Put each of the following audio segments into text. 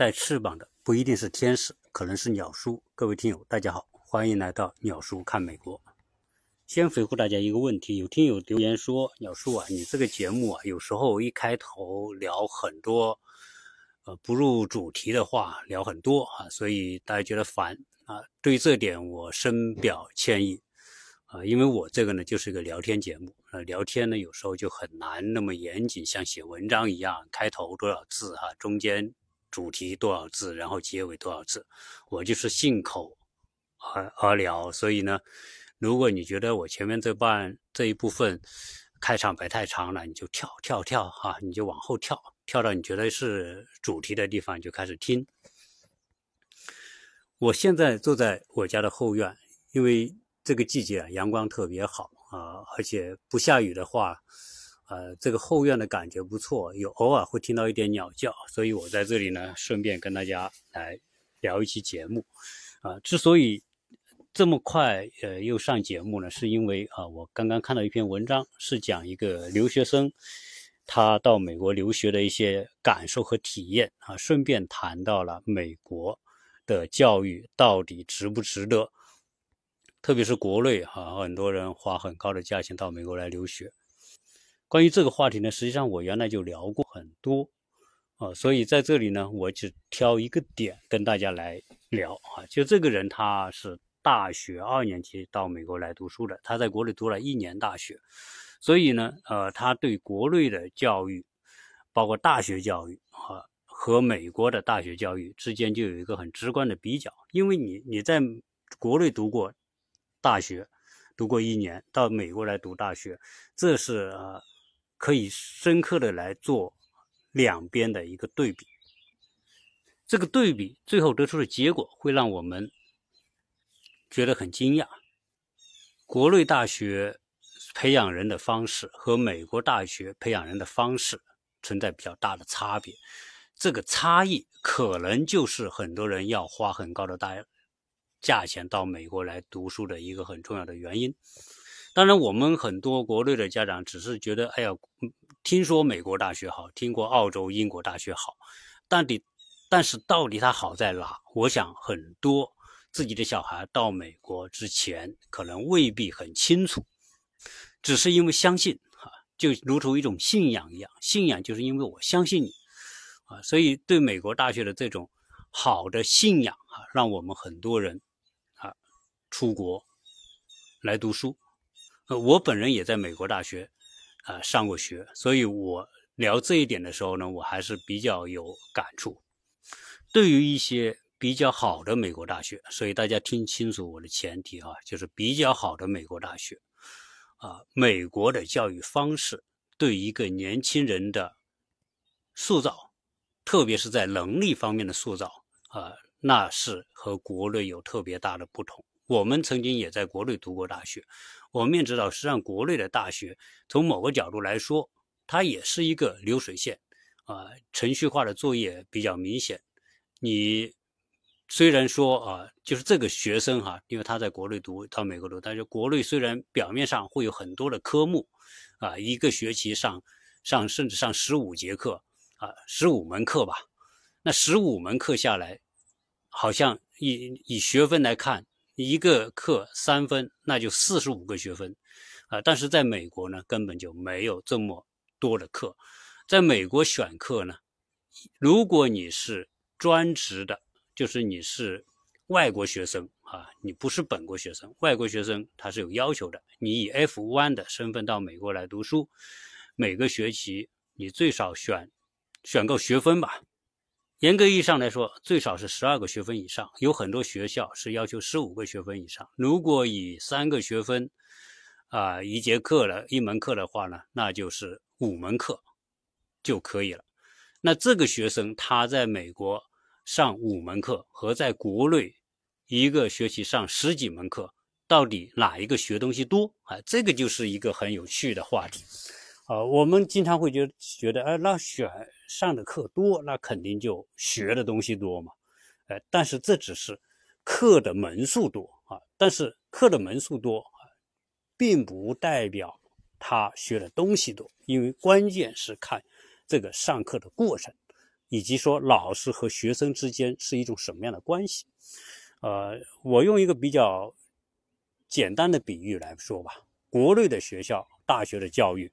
带翅膀的不一定是天使，可能是鸟叔。各位听友，大家好，欢迎来到鸟叔看美国。先回复大家一个问题：有听友留言说，鸟叔啊，你这个节目啊，有时候一开头聊很多，呃，不入主题的话，聊很多啊，所以大家觉得烦啊。对这点，我深表歉意啊，因为我这个呢，就是个聊天节目，呃，聊天呢，有时候就很难那么严谨，像写文章一样，开头多少字哈，中间。主题多少字，然后结尾多少字，我就是信口而而聊。所以呢，如果你觉得我前面这半这一部分开场白太长了，你就跳跳跳哈，你就往后跳，跳到你觉得是主题的地方就开始听。我现在坐在我家的后院，因为这个季节啊阳光特别好啊，而且不下雨的话。呃，这个后院的感觉不错，有偶尔会听到一点鸟叫，所以我在这里呢，顺便跟大家来聊一期节目。啊，之所以这么快呃又上节目呢，是因为啊，我刚刚看到一篇文章，是讲一个留学生他到美国留学的一些感受和体验啊，顺便谈到了美国的教育到底值不值得，特别是国内哈，很多人花很高的价钱到美国来留学。关于这个话题呢，实际上我原来就聊过很多，啊，所以在这里呢，我只挑一个点跟大家来聊啊。就这个人他是大学二年级到美国来读书的，他在国内读了一年大学，所以呢，呃，他对国内的教育，包括大学教育啊，和美国的大学教育之间就有一个很直观的比较，因为你你在国内读过大学，读过一年，到美国来读大学，这是呃。可以深刻的来做两边的一个对比，这个对比最后得出的结果会让我们觉得很惊讶。国内大学培养人的方式和美国大学培养人的方式存在比较大的差别，这个差异可能就是很多人要花很高的大价钱到美国来读书的一个很重要的原因。当然，我们很多国内的家长只是觉得，哎呀，听说美国大学好，听过澳洲、英国大学好，但底，但是到底它好在哪？我想很多自己的小孩到美国之前，可能未必很清楚，只是因为相信，啊，就如同一种信仰一样，信仰就是因为我相信你，啊，所以对美国大学的这种好的信仰，啊，让我们很多人，啊，出国来读书。我本人也在美国大学，啊上过学，所以我聊这一点的时候呢，我还是比较有感触。对于一些比较好的美国大学，所以大家听清楚我的前提啊，就是比较好的美国大学，啊，美国的教育方式对一个年轻人的塑造，特别是在能力方面的塑造，啊，那是和国内有特别大的不同。我们曾经也在国内读过大学。我们也知道，实际上国内的大学从某个角度来说，它也是一个流水线，啊，程序化的作业比较明显。你虽然说啊，就是这个学生哈，因为他在国内读，到美国读，但是国内虽然表面上会有很多的科目，啊，一个学期上上甚至上十五节课，啊，十五门课吧，那十五门课下来，好像以以学分来看。一个课三分，那就四十五个学分，啊！但是在美国呢，根本就没有这么多的课。在美国选课呢，如果你是专职的，就是你是外国学生啊，你不是本国学生，外国学生他是有要求的。你以 F1 的身份到美国来读书，每个学期你最少选选够学分吧。严格意义上来说，最少是十二个学分以上，有很多学校是要求十五个学分以上。如果以三个学分，啊，一节课的一门课的话呢，那就是五门课就可以了。那这个学生他在美国上五门课，和在国内一个学期上十几门课，到底哪一个学东西多？啊，这个就是一个很有趣的话题。啊，我们经常会觉得觉得，哎，那选。上的课多，那肯定就学的东西多嘛，呃，但是这只是课的门数多啊，但是课的门数多啊，并不代表他学的东西多，因为关键是看这个上课的过程，以及说老师和学生之间是一种什么样的关系。呃，我用一个比较简单的比喻来说吧，国内的学校、大学的教育，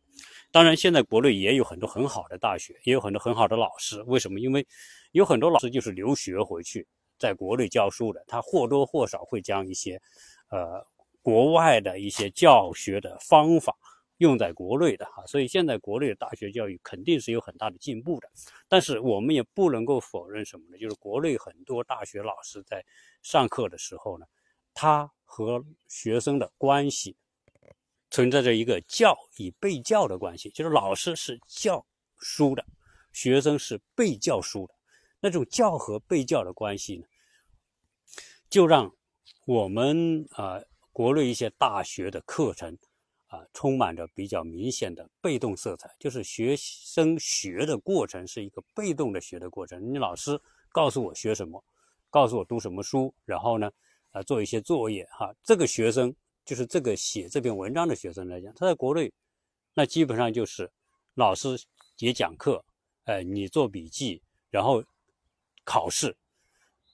当然现在国内也有很多很好的大学，也有很多很好的老师。为什么？因为有很多老师就是留学回去，在国内教书的，他或多或少会将一些呃国外的一些教学的方法。用在国内的哈，所以现在国内的大学教育肯定是有很大的进步的。但是我们也不能够否认什么呢？就是国内很多大学老师在上课的时候呢，他和学生的关系存在着一个教与被教的关系，就是老师是教书的，学生是被教书的。那种教和被教的关系呢，就让我们啊国内一些大学的课程。啊，充满着比较明显的被动色彩，就是学生学的过程是一个被动的学的过程。你老师告诉我学什么，告诉我读什么书，然后呢，啊，做一些作业哈。这个学生就是这个写这篇文章的学生来讲，他在国内，那基本上就是老师也讲课，哎，你做笔记，然后考试，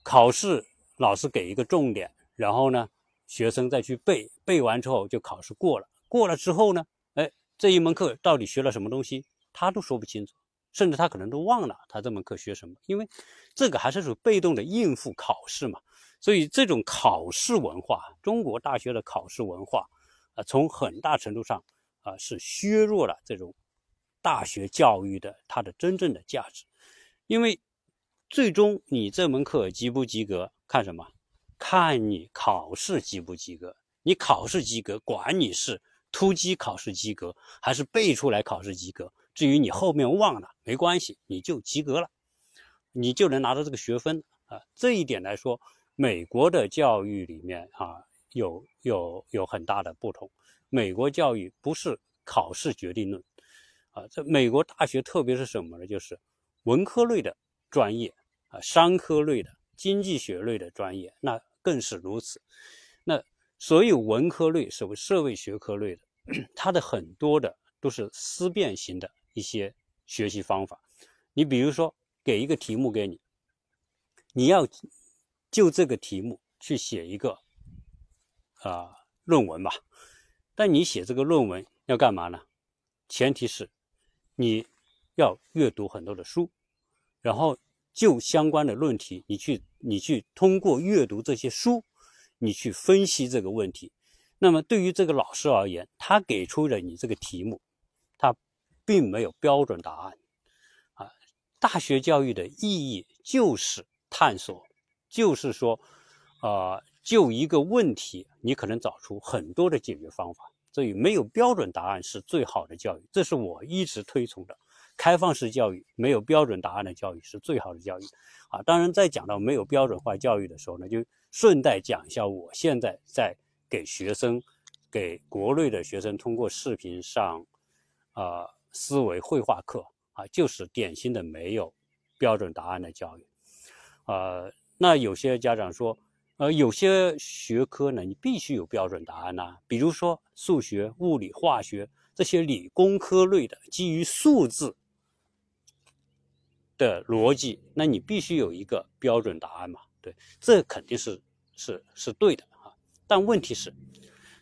考试老师给一个重点，然后呢，学生再去背，背完之后就考试过了。过了之后呢，哎，这一门课到底学了什么东西，他都说不清楚，甚至他可能都忘了他这门课学什么，因为这个还是属于被动的应付考试嘛。所以这种考试文化，中国大学的考试文化，啊，从很大程度上啊是削弱了这种大学教育的它的真正的价值，因为最终你这门课及不及格，看什么？看你考试及不及格。你考试及格，管你是。突击考试及格还是背出来考试及格？至于你后面忘了，没关系，你就及格了，你就能拿到这个学分啊。这一点来说，美国的教育里面啊，有有有很大的不同。美国教育不是考试决定论啊，这美国大学特别是什么呢？就是文科类的专业啊，商科类的、经济学类的专业，那更是如此。那所有文科类、所谓社会学科类的。它的很多的都是思辨型的一些学习方法，你比如说给一个题目给你，你要就这个题目去写一个啊论文吧，但你写这个论文要干嘛呢？前提是你要阅读很多的书，然后就相关的论题，你去你去通过阅读这些书，你去分析这个问题。那么对于这个老师而言，他给出了你这个题目，他并没有标准答案，啊，大学教育的意义就是探索，就是说，啊，就一个问题，你可能找出很多的解决方法。所以没有标准答案是最好的教育，这是我一直推崇的。开放式教育，没有标准答案的教育是最好的教育。啊，当然在讲到没有标准化教育的时候呢，就顺带讲一下我现在在。给学生，给国内的学生通过视频上，啊，思维绘画课啊，就是典型的没有标准答案的教育，呃，那有些家长说，呃，有些学科呢，你必须有标准答案呐，比如说数学、物理、化学这些理工科类的，基于数字的逻辑，那你必须有一个标准答案嘛？对，这肯定是是是对的啊。但问题是，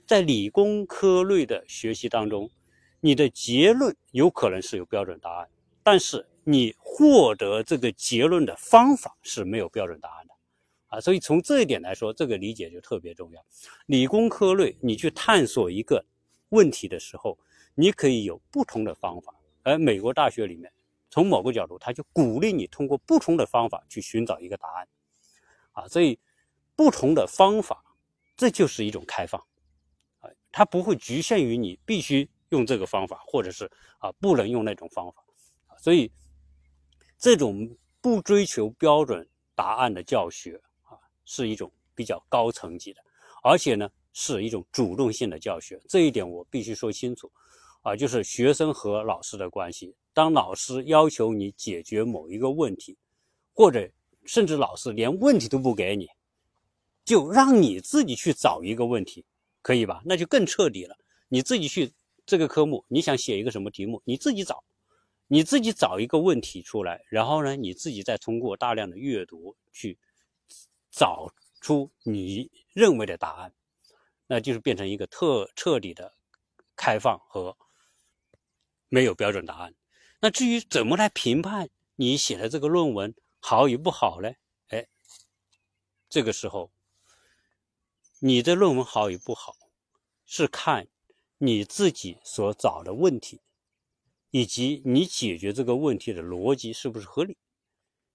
在理工科类的学习当中，你的结论有可能是有标准答案，但是你获得这个结论的方法是没有标准答案，啊，所以从这一点来说，这个理解就特别重要。理工科类，你去探索一个问题的时候，你可以有不同的方法，而美国大学里面，从某个角度，他就鼓励你通过不同的方法去寻找一个答案，啊，所以不同的方法。这就是一种开放，啊，它不会局限于你必须用这个方法，或者是啊不能用那种方法，所以这种不追求标准答案的教学，是一种比较高层级的，而且呢是一种主动性的教学。这一点我必须说清楚，啊，就是学生和老师的关系。当老师要求你解决某一个问题，或者甚至老师连问题都不给你。就让你自己去找一个问题，可以吧？那就更彻底了。你自己去这个科目，你想写一个什么题目，你自己找。你自己找一个问题出来，然后呢，你自己再通过大量的阅读去找出你认为的答案，那就是变成一个特彻底的开放和没有标准答案。那至于怎么来评判你写的这个论文好与不好呢？哎，这个时候你的论文好与不好是看你自己所找的问题。以及你解决这个问题的逻辑是不是合理？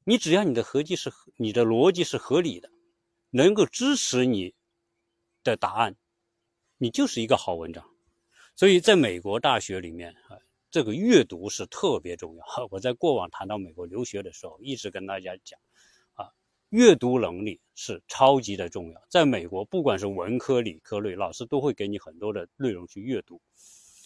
你只要你的合计是你的逻辑是合理的，能够支持你的答案，你就是一个好文章。所以，在美国大学里面啊，这个阅读是特别重要。我在过往谈到美国留学的时候，一直跟大家讲啊，阅读能力是超级的重要。在美国，不管是文科、理科类，老师都会给你很多的内容去阅读。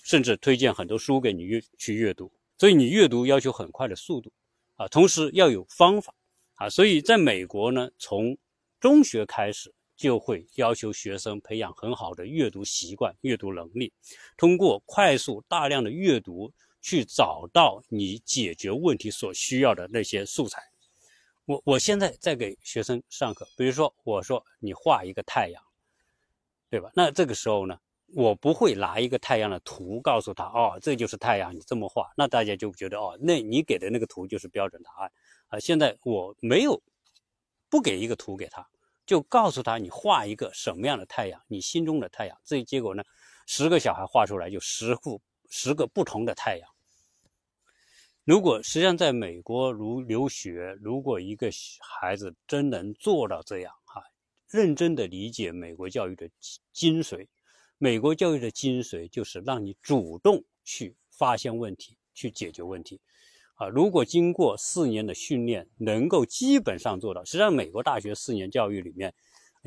甚至推荐很多书给你阅去阅读，所以你阅读要求很快的速度，啊，同时要有方法，啊，所以在美国呢，从中学开始就会要求学生培养很好的阅读习惯、阅读能力，通过快速大量的阅读去找到你解决问题所需要的那些素材。我我现在在给学生上课，比如说我说你画一个太阳，对吧？那这个时候呢？我不会拿一个太阳的图告诉他，哦，这就是太阳，你这么画，那大家就觉得，哦，那你给的那个图就是标准答案啊。现在我没有不给一个图给他，就告诉他你画一个什么样的太阳，你心中的太阳。这结果呢，十个小孩画出来就十幅十个不同的太阳。如果实际上在美国如留学，如果一个孩子真能做到这样哈，认真的理解美国教育的精髓。美国教育的精髓就是让你主动去发现问题，去解决问题，啊，如果经过四年的训练，能够基本上做到。实际上，美国大学四年教育里面，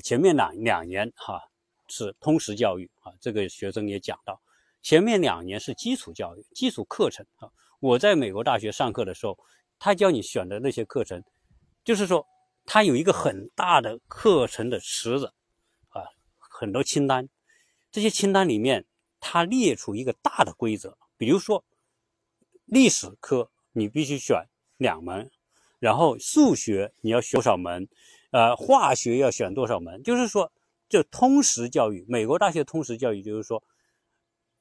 前面两两年哈是通识教育啊，这个学生也讲到，前面两年是基础教育、基础课程啊。我在美国大学上课的时候，他教你选的那些课程，就是说他有一个很大的课程的池子啊，很多清单。这些清单里面，它列出一个大的规则，比如说，历史科你必须选两门，然后数学你要选多少门，呃，化学要选多少门，就是说，这通识教育，美国大学通识教育就是说，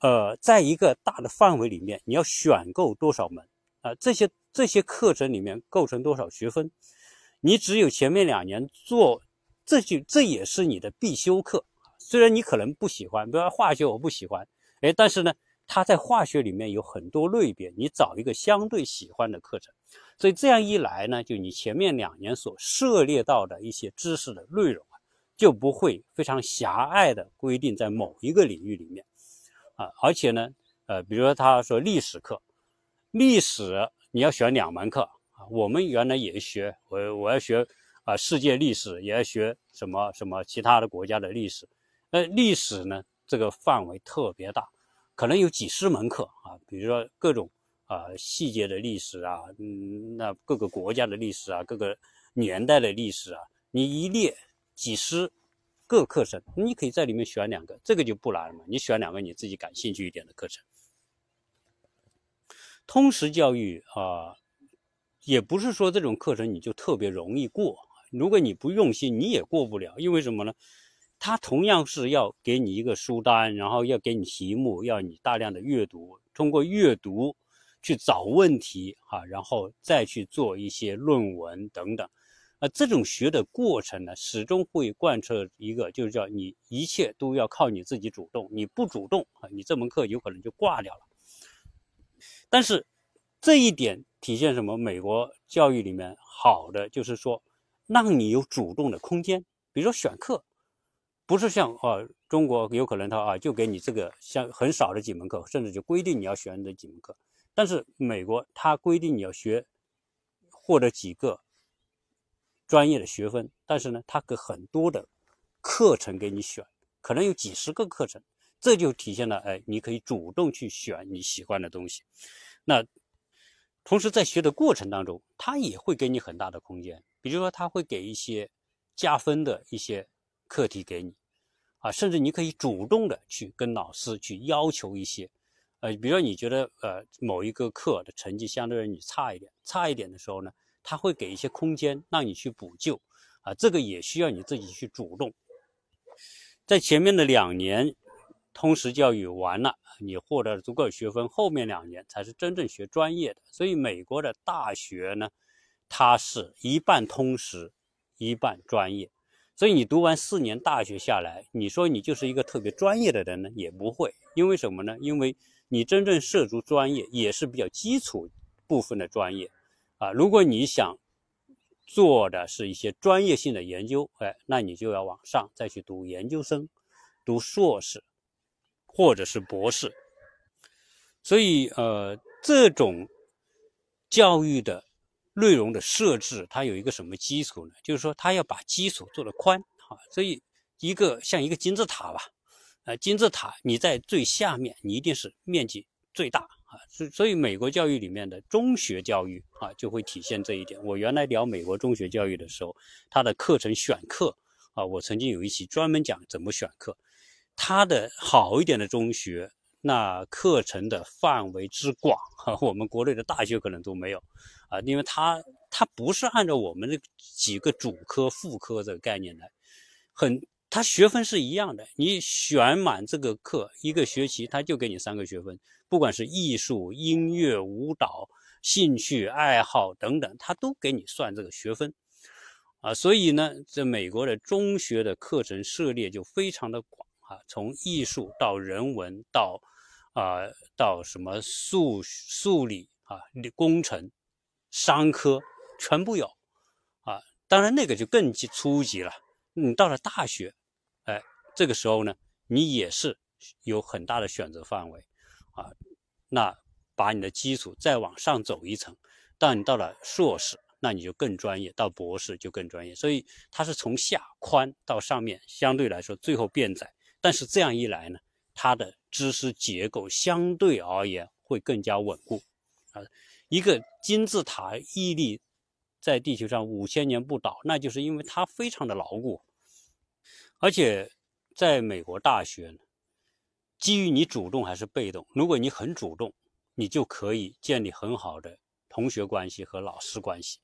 呃，在一个大的范围里面，你要选够多少门啊？这些这些课程里面构成多少学分？你只有前面两年做，这就这也是你的必修课。虽然你可能不喜欢，比如说化学我不喜欢，哎，但是呢，它在化学里面有很多类别，你找一个相对喜欢的课程，所以这样一来呢，就你前面两年所涉猎到的一些知识的内容啊，就不会非常狭隘的规定在某一个领域里面，啊，而且呢，呃，比如说他说历史课，历史你要选两门课啊，我们原来也学，我我要学啊世界历史，也要学什么什么其他的国家的历史。那历史呢？这个范围特别大，可能有几十门课啊，比如说各种啊细节的历史啊，嗯，那各个国家的历史啊，各个年代的历史啊，你一列几十个课程，你可以在里面选两个，这个就不难了嘛。你选两个你自己感兴趣一点的课程。通识教育啊，也不是说这种课程你就特别容易过，如果你不用心，你也过不了，因为什么呢？他同样是要给你一个书单，然后要给你题目，要你大量的阅读，通过阅读去找问题啊，然后再去做一些论文等等。啊，这种学的过程呢，始终会贯彻一个，就是叫你一切都要靠你自己主动，你不主动啊，你这门课有可能就挂掉了。但是这一点体现什么？美国教育里面好的就是说，让你有主动的空间，比如说选课。不是像啊，中国有可能他啊就给你这个像很少的几门课，甚至就规定你要选这几门课。但是美国他规定你要学获得几个专业的学分，但是呢，他给很多的课程给你选，可能有几十个课程，这就体现了哎，你可以主动去选你喜欢的东西。那同时在学的过程当中，他也会给你很大的空间，比如说他会给一些加分的一些。课题给你，啊，甚至你可以主动的去跟老师去要求一些，呃，比如说你觉得呃某一个课的成绩相对于你差一点，差一点的时候呢，他会给一些空间让你去补救，啊，这个也需要你自己去主动。在前面的两年通识教育完了，你获得了足够学分，后面两年才是真正学专业的。所以美国的大学呢，它是一半通识，一半专业。所以你读完四年大学下来，你说你就是一个特别专业的人呢，也不会。因为什么呢？因为你真正涉足专业，也是比较基础部分的专业啊。如果你想做的是一些专业性的研究，哎，那你就要往上再去读研究生、读硕士或者是博士。所以，呃，这种教育的。内容的设置，它有一个什么基础呢？就是说，它要把基础做得宽啊，所以一个像一个金字塔吧，啊，金字塔你在最下面，你一定是面积最大啊，所所以美国教育里面的中学教育啊，就会体现这一点。我原来聊美国中学教育的时候，它的课程选课啊，我曾经有一期专门讲怎么选课，它的好一点的中学。那课程的范围之广，哈，我们国内的大学可能都没有，啊，因为它它不是按照我们的几个主科副科这个概念来，很，它学分是一样的，你选满这个课一个学期，他就给你三个学分，不管是艺术、音乐、舞蹈、兴趣爱好等等，他都给你算这个学分，啊，所以呢，这美国的中学的课程涉猎就非常的广，啊，从艺术到人文到。啊，到什么数数理啊、工程、商科全部有啊。当然那个就更级初级了。你到了大学，哎，这个时候呢，你也是有很大的选择范围啊。那把你的基础再往上走一层，当你到了硕士，那你就更专业；到博士就更专业。所以它是从下宽到上面，相对来说最后变窄。但是这样一来呢？它的知识结构相对而言会更加稳固，啊，一个金字塔屹立在地球上五千年不倒，那就是因为它非常的牢固。而且在美国大学呢，基于你主动还是被动，如果你很主动，你就可以建立很好的同学关系和老师关系，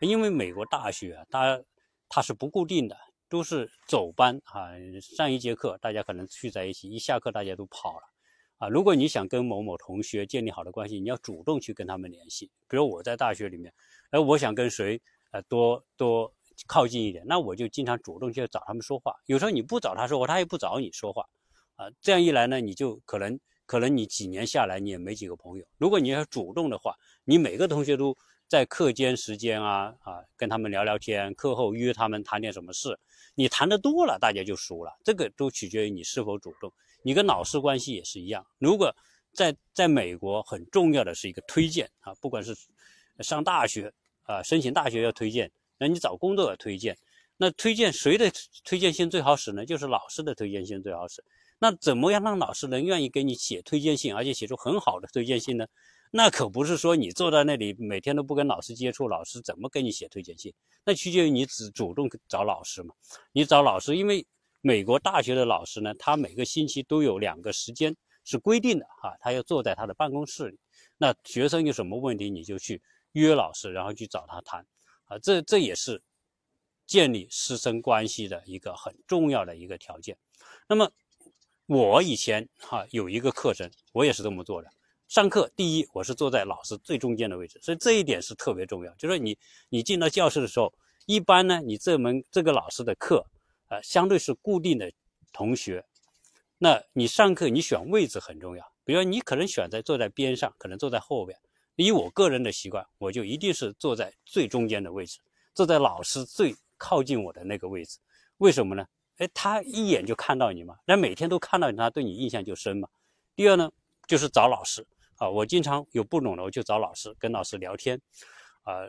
因为美国大学啊，它它是不固定的。都是走班啊，上一节课大家可能聚在一起，一下课大家都跑了啊。如果你想跟某某同学建立好的关系，你要主动去跟他们联系。比如我在大学里面，哎，我想跟谁呃多多靠近一点，那我就经常主动去找他们说话。有时候你不找他说话，他也不找你说话啊。这样一来呢，你就可能可能你几年下来你也没几个朋友。如果你要主动的话，你每个同学都在课间时间啊啊跟他们聊聊天，课后约他们谈点什么事。你谈的多了，大家就熟了。这个都取决于你是否主动。你跟老师关系也是一样。如果在在美国很重要的是一个推荐啊，不管是上大学啊，申请大学要推荐，那你找工作要推荐。那推荐谁的推荐信最好使呢？就是老师的推荐信最好使。那怎么样让老师能愿意给你写推荐信，而且写出很好的推荐信呢？那可不是说你坐在那里每天都不跟老师接触，老师怎么给你写推荐信？那取决于你只主动找老师嘛。你找老师，因为美国大学的老师呢，他每个星期都有两个时间是规定的哈，他要坐在他的办公室里。那学生有什么问题，你就去约老师，然后去找他谈啊。这这也是建立师生关系的一个很重要的一个条件。那么我以前哈有一个课程，我也是这么做的。上课第一，我是坐在老师最中间的位置，所以这一点是特别重要。就是你，你进到教室的时候，一般呢，你这门这个老师的课，呃，相对是固定的同学，那你上课你选位置很重要。比如说你可能选在坐在边上，可能坐在后边。以我个人的习惯，我就一定是坐在最中间的位置，坐在老师最靠近我的那个位置。为什么呢？哎，他一眼就看到你嘛，那每天都看到他，对你印象就深嘛。第二呢，就是找老师。啊，我经常有不懂的，我就找老师，跟老师聊天。啊，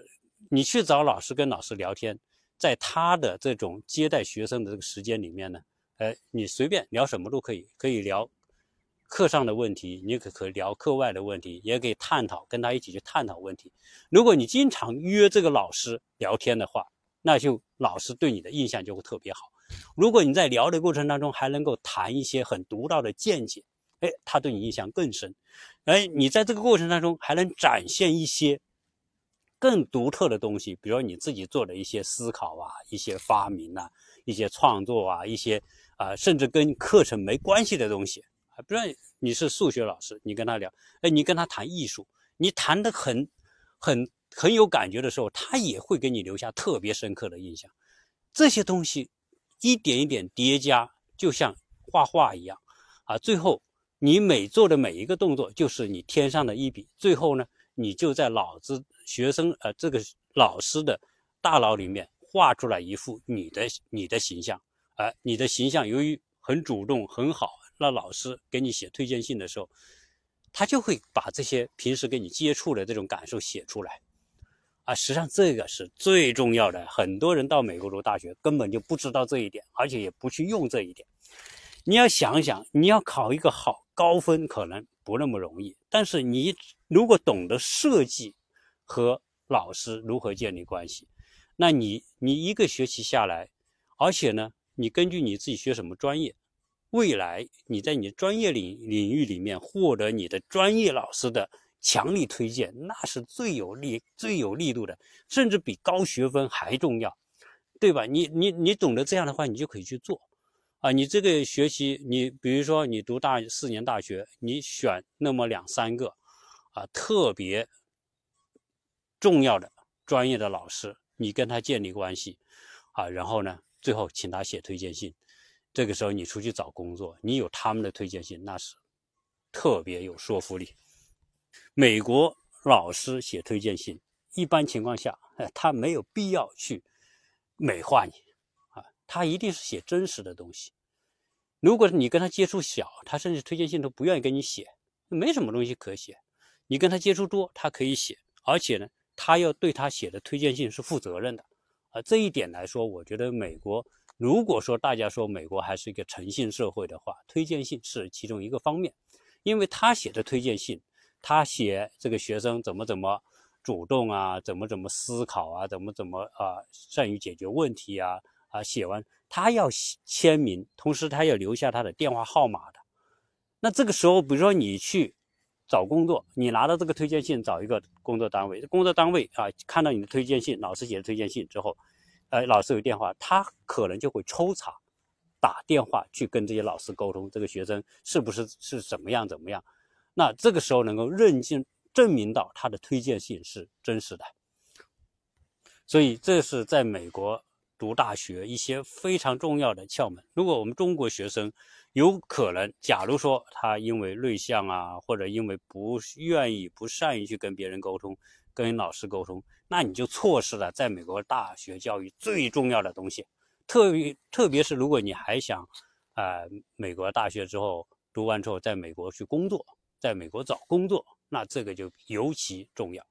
你去找老师跟老师聊天，在他的这种接待学生的这个时间里面呢，哎，你随便聊什么都可以，可以聊课上的问题，你可可聊课外的问题，也可以探讨，跟他一起去探讨问题。如果你经常约这个老师聊天的话，那就老师对你的印象就会特别好。如果你在聊的过程当中还能够谈一些很独到的见解。哎，他对你印象更深。哎，你在这个过程当中还能展现一些更独特的东西，比如你自己做的一些思考啊，一些发明啊，一些创作啊，一些啊，甚至跟课程没关系的东西啊。比如你是数学老师，你跟他聊，哎，你跟他谈艺术，你谈的很很很有感觉的时候，他也会给你留下特别深刻的印象。这些东西一点一点叠加，就像画画一样啊，最后。你每做的每一个动作，就是你添上的一笔。最后呢，你就在脑子学生呃这个老师的大脑里面画出来一幅你的你的形象。而你的形象由于很主动很好，那老师给你写推荐信的时候，他就会把这些平时跟你接触的这种感受写出来。啊，实际上这个是最重要的。很多人到美国读大学根本就不知道这一点，而且也不去用这一点。你要想想，你要考一个好。高分可能不那么容易，但是你如果懂得设计和老师如何建立关系，那你你一个学期下来，而且呢，你根据你自己学什么专业，未来你在你专业领领域里面获得你的专业老师的强力推荐，那是最有力、最有力度的，甚至比高学分还重要，对吧？你你你懂得这样的话，你就可以去做。啊，你这个学习，你比如说你读大四年大学，你选那么两三个，啊，特别重要的专业的老师，你跟他建立关系，啊，然后呢，最后请他写推荐信，这个时候你出去找工作，你有他们的推荐信，那是特别有说服力。美国老师写推荐信，一般情况下，哎，他没有必要去美化你，啊，他一定是写真实的东西。如果你跟他接触小，他甚至推荐信都不愿意给你写，没什么东西可写。你跟他接触多，他可以写，而且呢，他要对他写的推荐信是负责任的。啊，这一点来说，我觉得美国，如果说大家说美国还是一个诚信社会的话，推荐信是其中一个方面，因为他写的推荐信，他写这个学生怎么怎么主动啊，怎么怎么思考啊，怎么怎么啊，善于解决问题啊，啊，写完。他要签名，同时他要留下他的电话号码的。那这个时候，比如说你去找工作，你拿到这个推荐信，找一个工作单位，工作单位啊，看到你的推荐信，老师写的推荐信之后，呃，老师有电话，他可能就会抽查，打电话去跟这些老师沟通，这个学生是不是是怎么样怎么样。那这个时候能够认证证明到他的推荐信是真实的。所以这是在美国。读大学一些非常重要的窍门。如果我们中国学生有可能，假如说他因为内向啊，或者因为不愿意、不善于去跟别人沟通、跟老师沟通，那你就错失了在美国大学教育最重要的东西。特别特别是如果你还想，呃，美国大学之后读完之后在美国去工作，在美国找工作，那这个就尤其重要。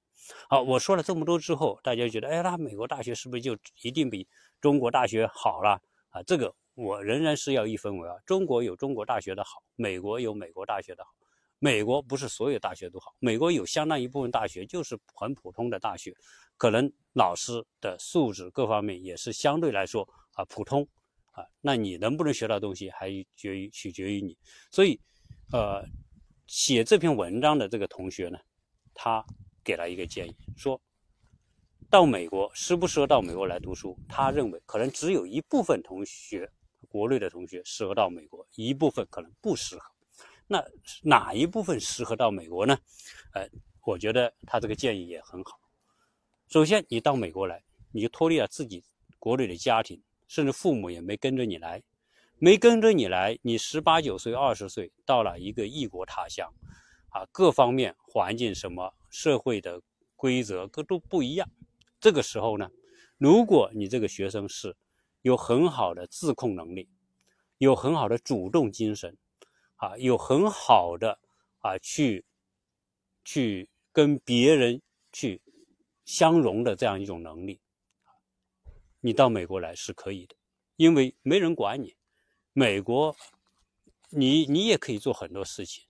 好，我说了这么多之后，大家觉得，哎，那美国大学是不是就一定比？中国大学好了啊，这个我仍然是要一分为二。中国有中国大学的好，美国有美国大学的好。美国不是所有大学都好，美国有相当一部分大学就是很普通的大学，可能老师的素质各方面也是相对来说啊普通啊。那你能不能学到东西，还决于取决于你。所以，呃，写这篇文章的这个同学呢，他给了一个建议，说。到美国适不适合到美国来读书？他认为可能只有一部分同学，国内的同学适合到美国，一部分可能不适合。那哪一部分适合到美国呢？呃，我觉得他这个建议也很好。首先，你到美国来，你就脱离了自己国内的家庭，甚至父母也没跟着你来，没跟着你来，你十八九岁、二十岁到了一个异国他乡，啊，各方面环境什么社会的规则各都不一样。这个时候呢，如果你这个学生是有很好的自控能力，有很好的主动精神，啊，有很好的啊去去跟别人去相融的这样一种能力，你到美国来是可以的，因为没人管你。美国，你你也可以做很多事情。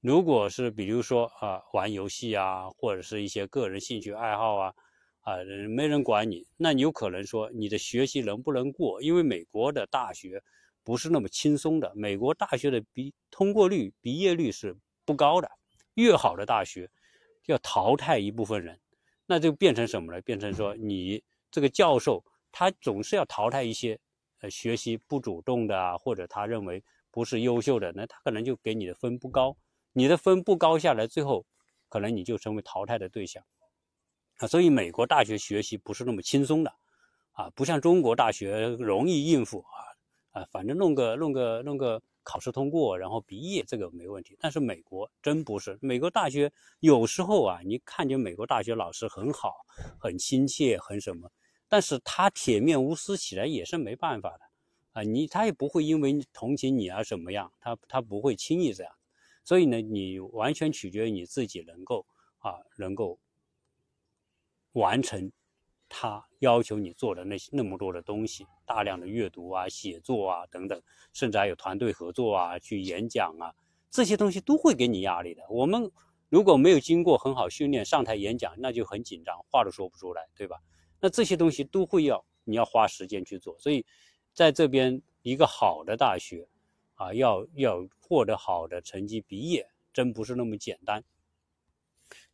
如果是比如说啊玩游戏啊，或者是一些个人兴趣爱好啊。啊，没人管你，那你有可能说你的学习能不能过？因为美国的大学不是那么轻松的。美国大学的毕通过率、毕业率是不高的，越好的大学要淘汰一部分人，那就变成什么呢？变成说你这个教授他总是要淘汰一些呃学习不主动的啊，或者他认为不是优秀的，那他可能就给你的分不高，你的分不高下来，最后可能你就成为淘汰的对象啊。所以美国大学学习不是那么轻松的啊，不像中国大学容易应付啊。啊，反正弄个弄个弄个考试通过，然后毕业这个没问题。但是美国真不是，美国大学有时候啊，你看见美国大学老师很好，很亲切，很什么，但是他铁面无私起来也是没办法的啊。你他也不会因为同情你啊什么样，他他不会轻易这样。所以呢，你完全取决于你自己能够啊，能够完成。他要求你做的那些那么多的东西，大量的阅读啊、写作啊等等，甚至还有团队合作啊、去演讲啊，这些东西都会给你压力的。我们如果没有经过很好训练，上台演讲那就很紧张，话都说不出来，对吧？那这些东西都会要你要花时间去做。所以，在这边一个好的大学啊，要要获得好的成绩毕业，真不是那么简单。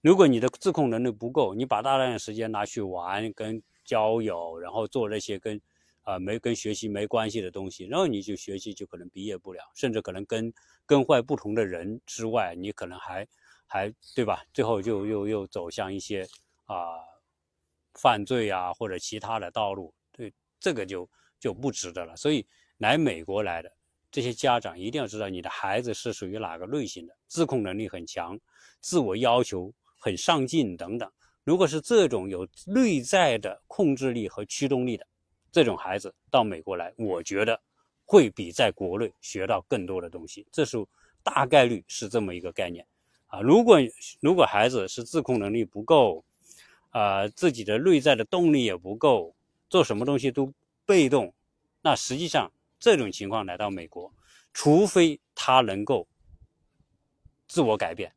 如果你的自控能力不够，你把大量的时间拿去玩、跟交友，然后做那些跟啊没跟学习没关系的东西，然后你就学习就可能毕业不了，甚至可能跟跟坏不同的人之外，你可能还还对吧？最后就又又走向一些啊犯罪啊或者其他的道路，对这个就就不值得了。所以来美国来的这些家长一定要知道你的孩子是属于哪个类型的，自控能力很强，自我要求。很上进等等，如果是这种有内在的控制力和驱动力的这种孩子到美国来，我觉得会比在国内学到更多的东西。这是大概率是这么一个概念啊。如果如果孩子是自控能力不够，啊，自己的内在的动力也不够，做什么东西都被动，那实际上这种情况来到美国，除非他能够自我改变。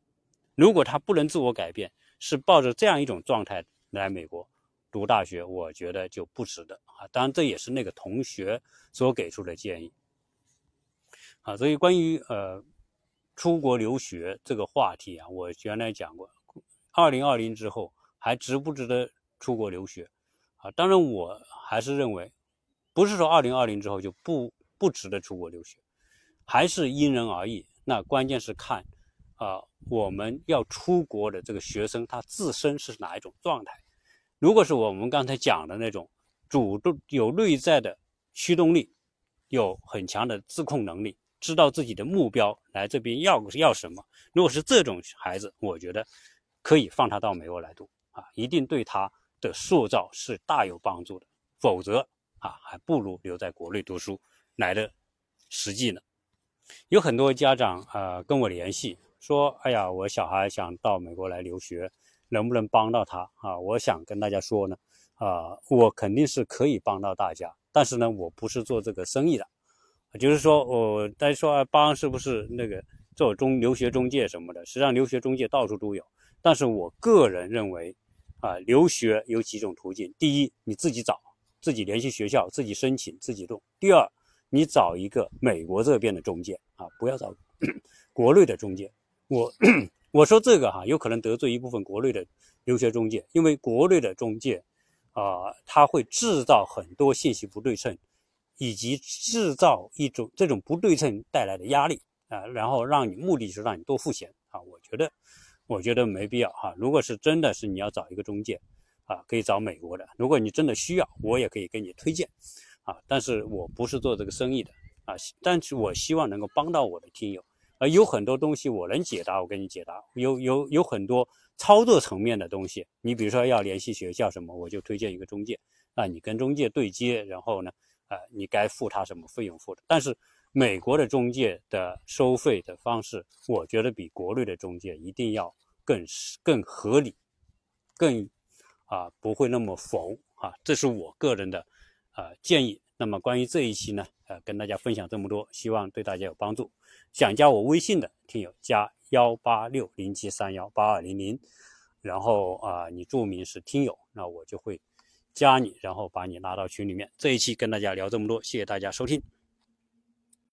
如果他不能自我改变，是抱着这样一种状态来美国读大学，我觉得就不值得啊。当然，这也是那个同学所给出的建议啊。所以，关于呃出国留学这个话题啊，我原来讲过，二零二零之后还值不值得出国留学啊？当然，我还是认为，不是说二零二零之后就不不值得出国留学，还是因人而异。那关键是看啊。我们要出国的这个学生，他自身是哪一种状态？如果是我们刚才讲的那种主动有内在的驱动力，有很强的自控能力，知道自己的目标来这边要要什么。如果是这种孩子，我觉得可以放他到美国来读啊，一定对他的塑造是大有帮助的。否则啊，还不如留在国内读书来的实际呢。有很多家长啊跟我联系。说，哎呀，我小孩想到美国来留学，能不能帮到他啊？我想跟大家说呢，啊，我肯定是可以帮到大家，但是呢，我不是做这个生意的，就是说，我大家说帮是不是那个做中留学中介什么的？实际上，留学中介到处都有，但是我个人认为，啊，留学有几种途径：第一，你自己找，自己联系学校，自己申请，自己弄；第二，你找一个美国这边的中介啊，不要找 国内的中介。我我说这个哈，有可能得罪一部分国内的留学中介，因为国内的中介啊，他会制造很多信息不对称，以及制造一种这种不对称带来的压力啊，然后让你目的是让你多付钱啊。我觉得我觉得没必要哈。如果是真的是你要找一个中介啊，可以找美国的。如果你真的需要，我也可以给你推荐啊。但是我不是做这个生意的啊，但是我希望能够帮到我的听友。呃，有很多东西我能解答，我给你解答。有有有很多操作层面的东西，你比如说要联系学校什么，我就推荐一个中介。啊，你跟中介对接，然后呢，呃，你该付他什么费用付的。但是美国的中介的收费的方式，我觉得比国内的中介一定要更更合理，更啊不会那么浮啊。这是我个人的啊建议。那么关于这一期呢，呃，跟大家分享这么多，希望对大家有帮助。想加我微信的听友，加幺八六零七三幺八二零零，然后啊，你注明是听友，那我就会加你，然后把你拉到群里面。这一期跟大家聊这么多，谢谢大家收听。